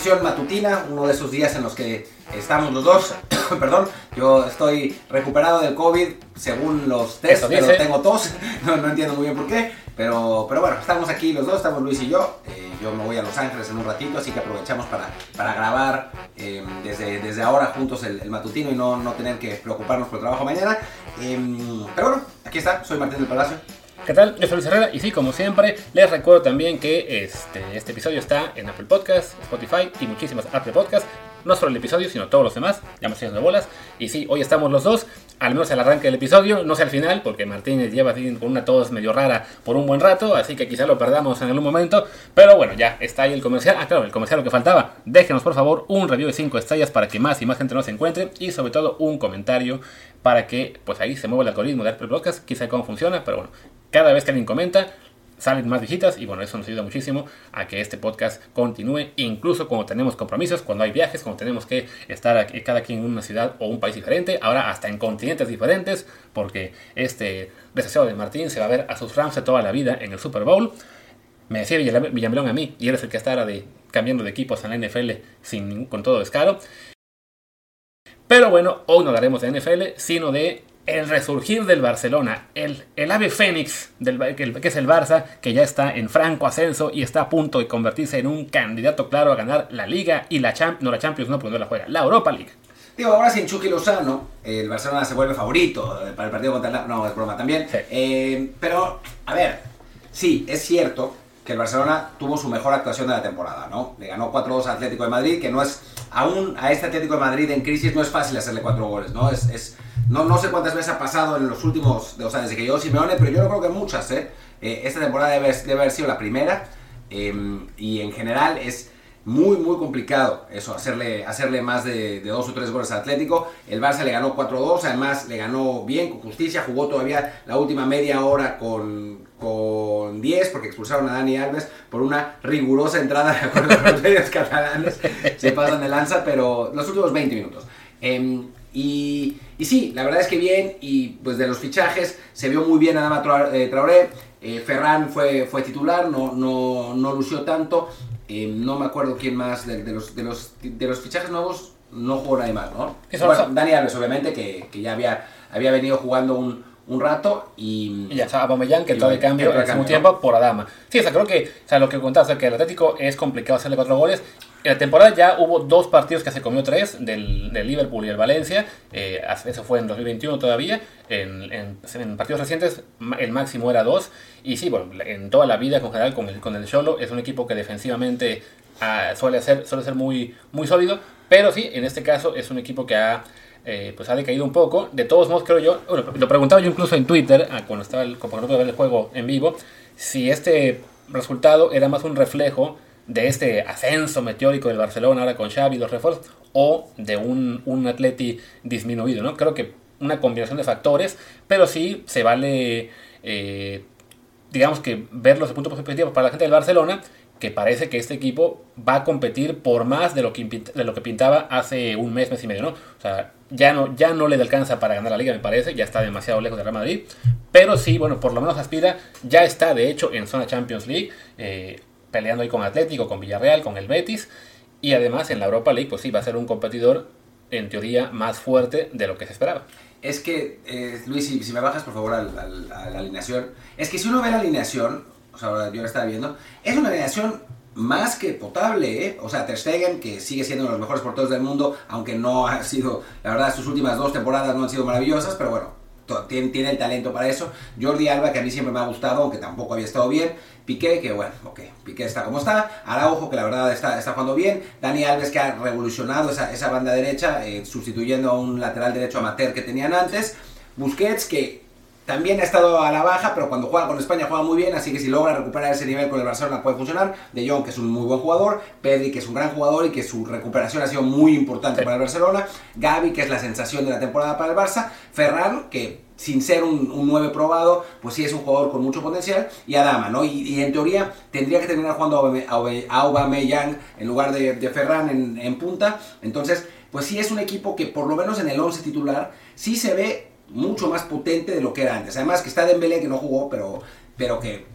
Edición matutina, uno de esos días en los que estamos los dos. Perdón, yo estoy recuperado del COVID según los test, pero tengo tos, no, entiendo muy bien por qué. Pero, pero bueno, estamos aquí los dos, estamos Luis y yo. Eh, yo me voy a Los Ángeles en un ratito, así que aprovechamos para, para grabar em, desde, desde ahora juntos el, matutino y no, no, tener que preocuparnos por el trabajo mañana. Em, pero bueno, aquí está, soy Martín del Palacio. ¿Qué tal? Yo soy Luis Herrera y sí, como siempre, les recuerdo también que este, este episodio está en Apple Podcasts, Spotify y muchísimas Apple Podcasts. No solo el episodio, sino todos los demás. Ya me estoy haciendo bolas. Y sí, hoy estamos los dos, al menos al arranque del episodio, no sé al final, porque Martínez lleva así con una tos medio rara por un buen rato, así que quizá lo perdamos en algún momento. Pero bueno, ya está ahí el comercial. Ah, claro, el comercial lo que faltaba. Déjenos por favor un review de 5 estrellas para que más y más gente nos encuentre. Y sobre todo un comentario para que pues ahí se mueva el algoritmo de Apple Podcast. Quizá cómo funciona, pero bueno, cada vez que alguien comenta, salen más visitas y bueno, eso nos ayuda muchísimo a que este podcast continúe, incluso cuando tenemos compromisos, cuando hay viajes, cuando tenemos que estar cada quien en una ciudad o un país diferente, ahora hasta en continentes diferentes, porque este deseo de Martín se va a ver a sus Rams toda la vida en el Super Bowl. Me decía Villamelón a mí, y él es el que está cambiando de equipos en la NFL sin, con todo descaro. Pero bueno, hoy no hablaremos de NFL, sino de el resurgir del Barcelona, el, el ave fénix, del, que, es el Barça, que ya está en franco ascenso y está a punto de convertirse en un candidato claro a ganar la Liga y la Champions, no la Champions, no, porque no la juega, la Europa League. Digo, ahora sin Chucky Lozano, el Barcelona se vuelve favorito para el partido contra el... No, es broma también. Eh, pero, a ver, sí, es cierto que el Barcelona tuvo su mejor actuación de la temporada, ¿no? Le ganó 4-2 a Atlético de Madrid, que no es... Aún a este Atlético de Madrid en crisis no es fácil hacerle 4 goles, ¿no? Es... no, no sé cuántas veces ha pasado en los últimos, o sea, desde que llegó Simeone, pero yo no creo que muchas, ¿eh? eh esta temporada debe, haber sido la primera em, y en general es muy, muy complicado eso, hacerle, hacerle más de, dos o tres goles al Atlético. El Barça le ganó 4-2, además le ganó bien, con justicia, jugó todavía la última media hora con, con 10 porque expulsaron a Dani Alves por una rigurosa entrada con los medios catalanes. Se pasan de lanza, pero los últimos 20 minutos. Em, y, y, sí, la verdad es que bien, y pues de los fichajes se vio muy bien Adama eh, Traoré, eh, Ferran fue, fue titular, no, no, no lució tanto, eh, no me acuerdo quién más de, los, de, los, de los fichajes nuevos, no jugó nadie más, ¿no? Bueno, Dani Alves, obviamente, que, que, ya había, había venido jugando un, un rato y... y ya estaba Bomellán, que todo el cambio hace un tiempo por Adama. Sí, o sea, creo que o sea, lo que contaste, que el Atlético es complicado hacerle cuatro goles, en la temporada ya hubo dos partidos que se comió tres, del, Liverpool y el Valencia. Eh, eso fue en 2021 todavía. En, partidos recientes el máximo era dos. Y sí, bueno, en toda la vida en general con el, con el Cholo es un equipo que defensivamente ah, suele, ser, suele ser muy, muy sólido. Pero sí, en este caso es un equipo que ha, eh, pues ha decaído un poco. De todos modos, creo yo, bueno, lo preguntaba yo incluso en Twitter, ah, cuando estaba el, cuando ver el juego en vivo, si este resultado era más un reflejo de este ascenso meteórico del Barcelona ahora con Xavi y los refuerzos o de un, un atleti disminuido, ¿no? Creo que una combinación de factores, pero sí se vale, eh, digamos que verlos de punto positivo para la gente del Barcelona, que parece que este equipo va a competir por más de lo que, de lo que pintaba hace un mes, mes y medio, ¿no? O sea, ya no, ya no le alcanza para ganar la liga, me parece, ya está demasiado lejos de Real Madrid, pero sí, bueno, por lo menos aspira, ya está de hecho en zona Champions League, eh, peleando ahí con Atlético, con Villarreal, con el Betis. Y además en la Europa League, pues sí, va a ser un competidor en teoría más fuerte de lo que se esperaba. Es que, eh, Luis, si, me bajas por favor a la alineación, es que si uno ve la alineación, o sea, yo la estaba viendo, es una alineación más que potable, ¿eh? O sea, Ter Stegen, que sigue siendo uno de los mejores porteros del mundo, aunque no ha sido, la verdad, sus últimas dos temporadas no han sido maravillosas, pero bueno, tiene, el talento para eso. Jordi Alba, que a mí siempre me ha gustado, aunque tampoco había estado bien. Piqué, que bueno, ok, Piqué está como está. Araujo, que la verdad está, está jugando bien. Dani Alves, que ha revolucionado esa, esa banda derecha, eh, sustituyendo a un lateral derecho amateur que tenían antes. Busquets, que también ha estado a la baja, pero cuando juega con España juega muy bien, así que si logra recuperar ese nivel con el Barcelona puede funcionar. De Jong, que es un muy buen jugador. Pedri, que es un gran jugador y que su recuperación ha sido muy importante para el Barcelona. Gaby, que es la sensación de la temporada para el Barça. Ferran, que sin ser un, un 9 probado, pues sí es un jugador con mucho potencial. Y Adama, ¿no? Y, en teoría tendría que terminar jugando a Aubameyang en lugar de, de Ferran en, en punta. Entonces, pues sí es un equipo que por lo menos en el 11 titular sí se ve mucho más potente de lo que era antes. Además que está Dembélé que no jugó, pero, pero que,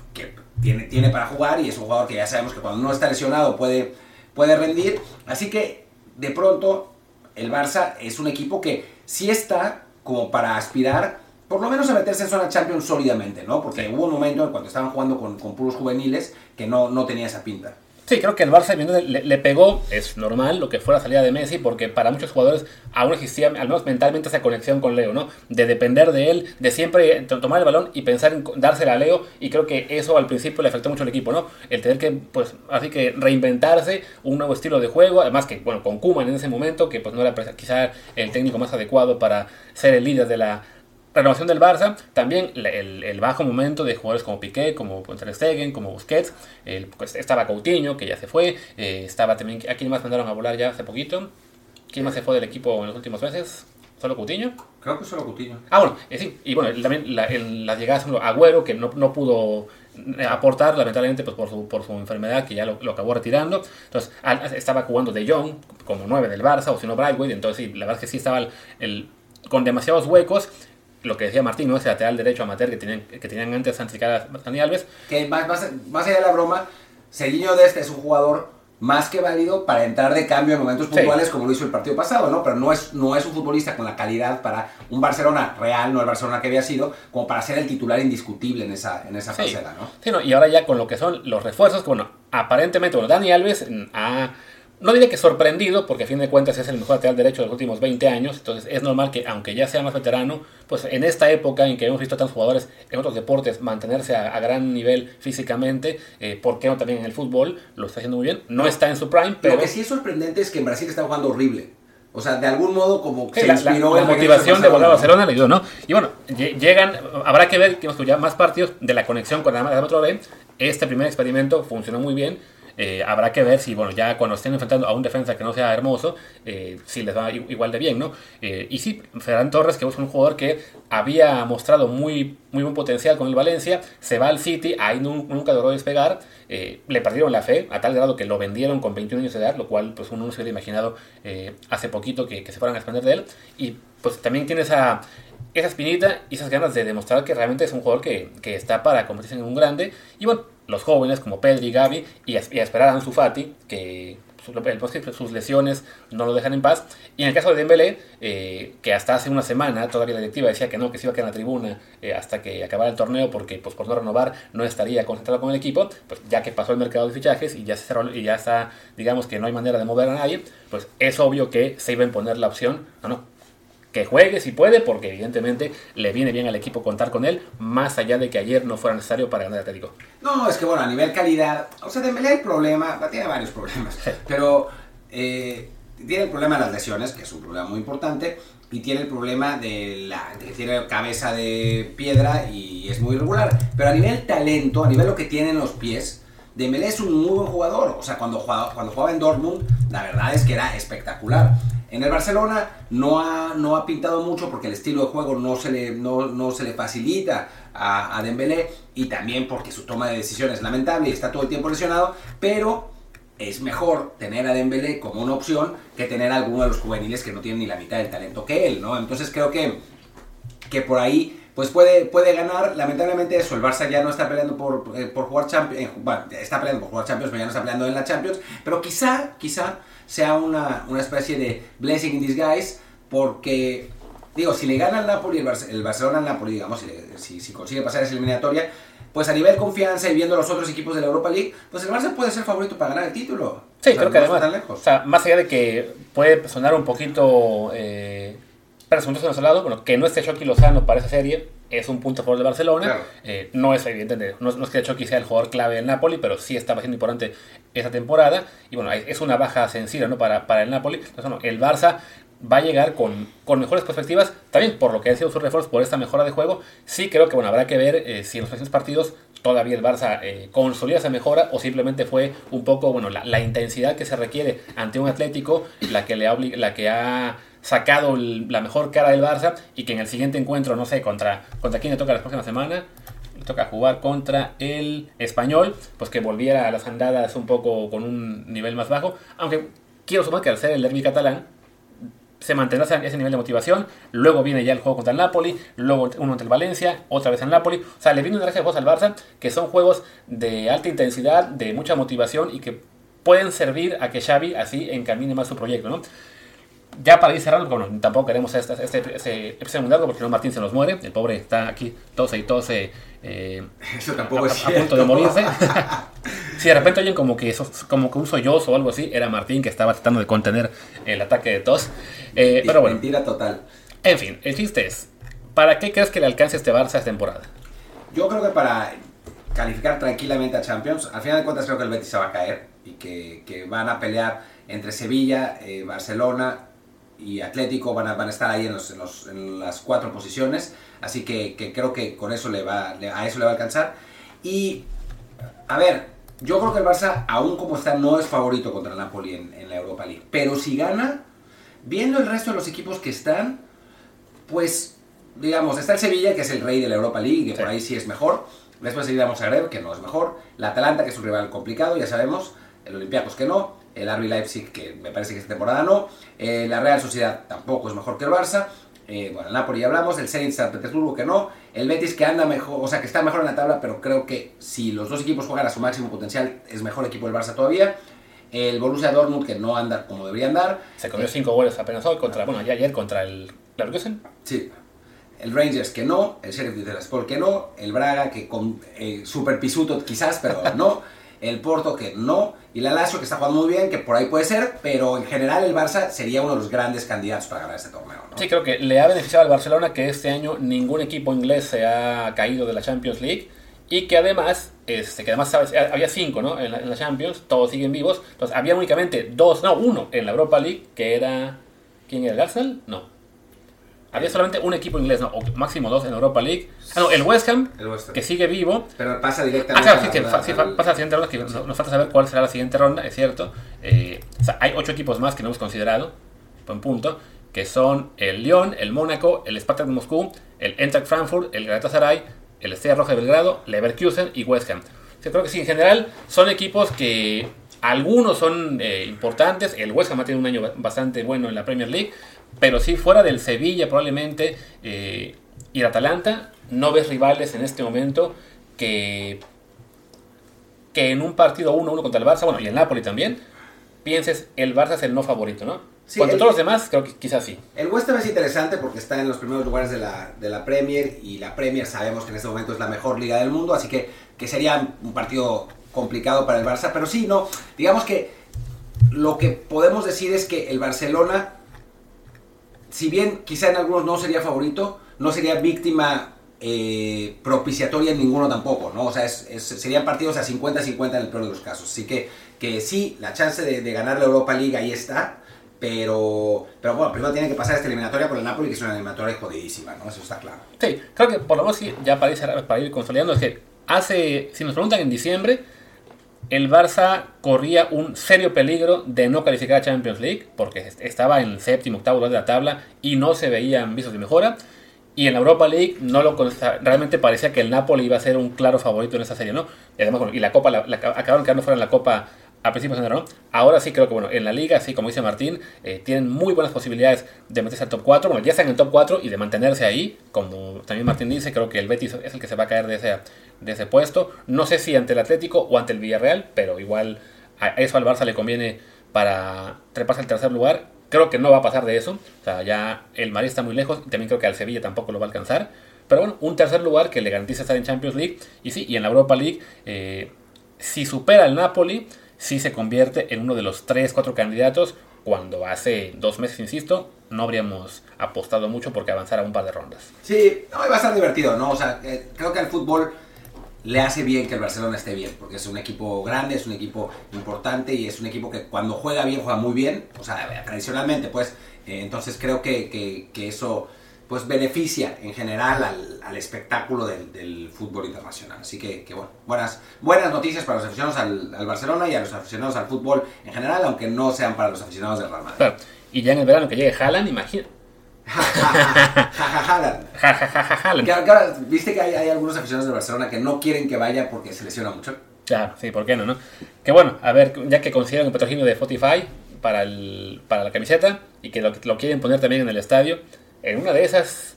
tiene, tiene para jugar y es un jugador que ya sabemos que cuando no está lesionado puede, puede rendir. Así que de pronto el Barça es un equipo que sí está como para aspirar por lo menos a meterse en zona Champions sólidamente, ¿no? Porque hubo un momento en cuando estaban jugando con, con puros juveniles que no, no tenía esa pinta. Sí, creo que el Barça le, le, pegó, es normal, lo que fue la salida de Messi, porque para muchos jugadores aún existía, al menos mentalmente, esa conexión con Leo, ¿no? De depender de él, de siempre tomar el balón y pensar en dársela a Leo, y creo que eso al principio le afectó mucho al equipo, ¿no? El tener que, pues, así que reinventarse un nuevo estilo de juego, además que, bueno, con Kuman en ese momento, que pues no era quizá el técnico más adecuado para ser el líder de la, renovación del Barça, también el, bajo momento de jugadores como Piqué, como Ter Stegen, como Busquets, el, pues, estaba Coutinho, que ya se fue, eh, estaba también, ¿a quién más mandaron a volar ya hace poquito? ¿Quién más se fue del equipo en los últimos meses? ¿Solo Coutinho? Creo que solo Coutinho. Ah, bueno, eh, sí, y bueno, también la, las llegadas de Agüero, que no, no pudo eh, aportar, lamentablemente, pues por su, por su enfermedad, que ya lo, acabó retirando. Entonces, estaba jugando De Jong como 9 del Barça, o si no Brightway, entonces sí, la verdad es que sí estaba el, con demasiados huecos lo que decía Martín, ¿no? ese lateral derecho amateur que tenían, que tenían antes Santicara Dani Alves. Que más, más, allá de la broma, Seguiño de este es un jugador más que válido para entrar de cambio en momentos puntuales como lo hizo el partido pasado, ¿no? Pero no es, no es un futbolista con la calidad para un Barcelona real, no el Barcelona que había sido, como para ser el titular indiscutible en esa, en esa ¿no? Sí, ¿no? Y ahora ya con lo que son los refuerzos, que bueno, aparentemente, bueno, Dani Alves ha no diré que sorprendido, porque a fin de cuentas es el mejor lateral derecho de los últimos 20 años, entonces es normal que aunque ya sea más veterano, pues en esta época en que hemos visto a tantos jugadores en otros deportes mantenerse a, gran nivel físicamente, eh, ¿por qué no también en el fútbol? Lo está haciendo muy bien, no, está en su prime, pero... Lo que sí es sorprendente es que en Brasil está jugando horrible. O sea, de algún modo como se inspiró la, motivación de volver a Barcelona le ayudó, ¿no? Y bueno, llegan, habrá que ver que hemos ya más partidos de la conexión con la otro B. Este primer experimento funcionó muy bien eh, habrá que ver si, bueno, ya cuando estén enfrentando a un defensa que no sea hermoso, eh, si les va igual de bien, ¿no? Eh, y sí, Ferran Torres, que es un jugador que había mostrado muy, muy buen potencial con el Valencia, se va al City, ahí nunca logró despegar, le perdieron la fe, a tal grado que lo vendieron con 21 años de edad, lo cual pues uno no se hubiera imaginado hace poquito que, se fueran a expandir de él, y pues también tiene esa, esa espinita y esas ganas de demostrar que realmente es un jugador que, que está para convertirse en un grande, y bueno, los jóvenes como Pedri y Gaby y a, esperar a Ansu Fati, que sus lesiones no lo dejan en paz. Y en el caso de Dembélé, eh, que hasta hace una semana todavía la directiva decía que no, que se iba a quedar en la tribuna eh, hasta que acabara el torneo porque pues por no renovar no estaría concentrado con el equipo, pues ya que pasó el mercado de fichajes y ya, se cerró, y ya está, digamos que no hay manera de mover a nadie, pues es obvio que se iba a imponer la opción, no, no, que juegue si puede, porque evidentemente le viene bien al equipo contar con él, más allá de que ayer no fuera necesario para ganar el Atlético. No, es que bueno, a nivel calidad, o sea, Dembélé hay problema, tiene varios problemas, pero eh, tiene el problema de las lesiones, que es un problema muy importante, y tiene el problema de, la, que tiene cabeza de piedra y es muy irregular, pero a nivel talento, a nivel lo que tiene en los pies, Dembélé es un muy buen jugador, o sea, cuando jugaba, cuando jugaba en Dortmund, la verdad es que era espectacular. En el Barcelona no ha, no ha pintado mucho porque el estilo de juego no se le, no, se le facilita a, a, Dembélé y también porque su toma de decisiones es lamentable y está todo el tiempo lesionado, pero es mejor tener a Dembélé como una opción que tener a alguno de los juveniles que no tienen ni la mitad del talento que él, ¿no? Entonces creo que, que por ahí pues puede, puede ganar. Lamentablemente eso, el Barça ya no está peleando por, eh, por jugar Champions, eh, bueno, está peleando por jugar Champions, pero ya no está peleando en la Champions, pero quizá, quizá sea una, una especie de blessing in disguise, porque, digo, si le gana el Napoli, el, Barcelona al Napoli, digamos, si, si, consigue pasar esa eliminatoria, pues a nivel confianza y viendo los otros equipos de la Europa League, pues el Barça puede ser favorito para ganar el título. Sí, creo que además, o sea, más allá de que puede sonar un poquito... Eh, presuntos en lado, bueno, que no esté Chucky Lozano para esa serie, es un punto a favor de Barcelona. Eh, no es evidente, no, es que Chucky sea el jugador clave del Napoli, pero sí estaba siendo importante esa temporada. Y bueno, es una baja sencilla ¿no? para, para el Napoli. Entonces, bueno, el Barça va a llegar con, con, mejores perspectivas, también por lo que ha sido su refuerzo, por esta mejora de juego. Sí creo que bueno, habrá que ver eh, si en los próximos partidos todavía el Barça eh, consolida esa mejora o simplemente fue un poco bueno, la, la, intensidad que se requiere ante un Atlético la que, le la que ha sacado la mejor cara del Barça y que en el siguiente encuentro, no sé, contra, contra quién le toca la próxima semana, le toca jugar contra el español, pues que volviera a las andadas un poco con un nivel más bajo, aunque quiero sumar que al ser el derby catalán, se mantendrá ese nivel de motivación. Luego viene ya el juego contra el Napoli, luego uno contra el Valencia, otra vez el Napoli. O sea, le viene una racha de juegos al Barça que son juegos de alta intensidad, de mucha motivación y que pueden servir a que Xavi así encamine más su proyecto, ¿no? Ya para ir cerrando, bueno, tampoco queremos este, este, este episodio muy largo porque no Martín se nos muere, el pobre está aquí tose y tose eh, Eso tampoco es a, punto de morirse. si de repente oyen como que, como que un sollozo o algo así, era Martín que estaba tratando de contener el ataque de tos. Eh, pero bueno. Mentira total. En fin, el chiste es, ¿para qué crees que le alcance este Barça esta temporada? Yo creo que para calificar tranquilamente a Champions, al final de cuentas creo que el Betis se va a caer y que, van a pelear entre Sevilla, eh, Barcelona y Atlético van a, van a estar ahí en, los, en, las cuatro posiciones, así que, creo que con eso le va, a eso le va a alcanzar. Y, a ver, yo creo que el Barça, aún como está, no es favorito contra el Napoli en, la Europa League, pero si gana, viendo el resto de los equipos que están, pues, digamos, está el Sevilla, que es el rey de la Europa League, que por ahí sí es mejor, después seguiremos a Greb, que no es mejor, la Atalanta, que es un rival complicado, ya sabemos, el Olympiacos que no, el RB Leipzig, que me parece que esta temporada no, eh, la Real Sociedad tampoco es mejor que el Barça, eh, bueno, el Napoli ya hablamos, el Zenit San Petersburgo que no, el Betis que anda mejor, o sea, que está mejor en la tabla, pero creo que si los dos equipos juegan a su máximo potencial, es mejor equipo del Barça todavía. El Borussia Dortmund que no anda como debería andar. Se comió 5 goles apenas hoy contra, bueno, ya ayer contra el Leverkusen. Sí. El Rangers que no, el Sheriff de Tiraspol que no, el Braga que con eh, super pisuto quizás, pero no el Porto que no, y la Lazio que está jugando muy bien, que por ahí puede ser, pero en general el Barça sería uno de los grandes candidatos para ganar este torneo. Sí, creo que le ha beneficiado al Barcelona que este año ningún equipo inglés se ha caído de la Champions League y que además, este, que además había cinco ¿no? en, la, Champions, todos siguen vivos, entonces había únicamente dos, no, uno en la Europa League, que era... ¿Quién era el Arsenal? No. Había solamente un equipo inglés, ¿no? o máximo dos en Europa League. Ah, no, el West Ham, que sigue vivo. Pero pasa directamente. Ah, claro, sí, pasa a la siguiente ronda. Que nos, falta saber cuál será la siguiente ronda, es cierto. Eh, o sea, hay ocho equipos más que no hemos considerado, buen punto, que son el Lyon, el Mónaco, el Spartak de Moscú, el Eintracht Frankfurt, el Galatasaray, el Estrella Roja de Belgrado, Leverkusen y West Ham. Yo creo que sí, en general son equipos que algunos son eh, importantes. El West Ham ha tenido un año bastante bueno en la Premier League pero sí, fuera del Sevilla probablemente eh, y el Atalanta, no ves rivales en este momento que, que en un partido 1-1 contra el Barça, bueno, y el Napoli también, pienses el Barça es el no favorito, ¿no? Sí, Contra todos los demás, creo que quizás sí. El West Ham es interesante porque está en los primeros lugares de la, de la Premier y la Premier sabemos que en este momento es la mejor liga del mundo, así que, que sería un partido complicado para el Barça, pero sí, no, digamos que lo que podemos decir es que el Barcelona si bien quizá en algunos no sería favorito, no sería víctima eh, propiciatoria en ninguno tampoco, ¿no? O sea, serían partidos a 50-50 en el peor de los casos. Así que, que sí, la chance de, ganar la Europa League ahí está, pero, pero bueno, primero tiene que pasar esta eliminatoria con el Napoli, que es una eliminatoria jodidísima, ¿no? Eso está claro. Sí, creo que por lo menos ya para ir, para ir consolidando, es que hace, si nos preguntan en diciembre, el Barça corría un serio peligro de no calificar a Champions League, porque estaba en el séptimo, octavo lugar de la tabla y no se veían visos de mejora. Y en la Europa League no lo realmente parecía que el Napoli iba a ser un claro favorito en esa serie, ¿no? Y además, y la Copa, acabaron quedando fuera en la Copa a principios de enero, ¿no? Ahora sí creo que, bueno, en la liga, sí, como dice Martín, eh, tienen muy buenas posibilidades de meterse al top 4. Bueno, ya están en el top 4 y de mantenerse ahí. Como también Martín dice, creo que el Betis es el que se va a caer de ese, puesto. No sé si ante el Atlético o ante el Villarreal, pero igual a eso al Barça le conviene para treparse al tercer lugar. Creo que no va a pasar de eso. O sea, ya el Madrid está muy lejos también creo que al Sevilla tampoco lo va a alcanzar. Pero bueno, un tercer lugar que le garantiza estar en Champions League. Y sí, y en la Europa League, eh, si supera el Napoli, sí se convierte en uno de los 3-4 candidatos. Cuando hace dos meses, insisto, no habríamos apostado mucho porque avanzara un par de rondas. Sí, no, va a estar divertido, ¿no? O sea, eh, creo que al fútbol le hace bien que el Barcelona esté bien, porque es un equipo grande, es un equipo importante y es un equipo que cuando juega bien, juega muy bien, o sea, tradicionalmente, pues, eh, entonces creo que, que, eso pues beneficia en general al, al espectáculo del, del, fútbol internacional. Así que, que, bueno, buenas, buenas noticias para los aficionados al, al, Barcelona y a los aficionados al fútbol en general, aunque no sean para los aficionados del Real Madrid. Claro. Y ya en el verano que llegue Haaland, imagina, Jajaja. Viste que hay, algunos aficionados de Barcelona que no quieren que vaya porque se lesiona mucho. Claro, sí, ¿por qué no? no? Que bueno, a ver, ya que consideran un patrocinio de Spotify para, el, para la camiseta y que lo, lo quieren poner también en el estadio, en una de esas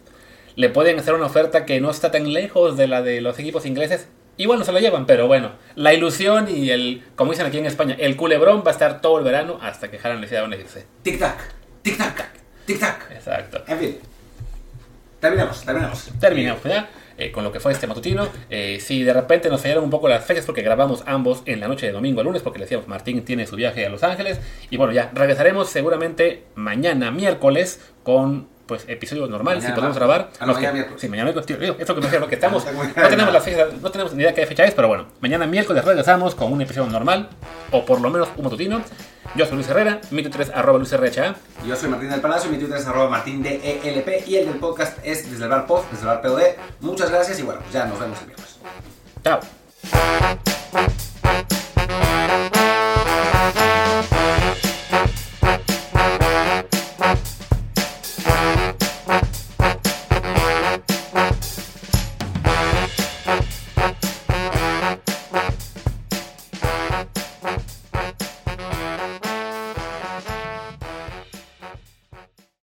le pueden hacer una oferta que no está tan lejos de la de los equipos ingleses, igual no se lo llevan, pero bueno, la ilusión y el, como dicen aquí en España, el culebrón va a estar todo el verano hasta que Haaland decida dónde irse. Tic-tac, tic-tac, tic-tac. Exacto. En fin. Terminamos, terminamos. Terminamos, ¿ya? Eh, con lo que fue este matutino. Eh, si de repente nos fallaron un poco las fechas porque grabamos ambos en la noche de domingo a lunes, porque le decíamos Martín tiene su viaje a Los Ángeles. Y bueno, ya regresaremos seguramente mañana miércoles con pues episodio normal, si podemos grabar. Ah, no, mañana miércoles. Sí, mañana miércoles, tío, esto que me refiero, que estamos, no tenemos la fecha, no tenemos ni idea qué fecha es, pero bueno, mañana miércoles regresamos con un episodio normal, o por lo menos un matutino. Yo soy Luis Herrera, mi Twitter es arroba Luis RHA. Yo soy Martín del Palacio, mi Twitter es arroba Martín de ELP y el del podcast es desde el bar pod, desde el bar POD. Muchas gracias y bueno, ya nos vemos el miércoles. Chao.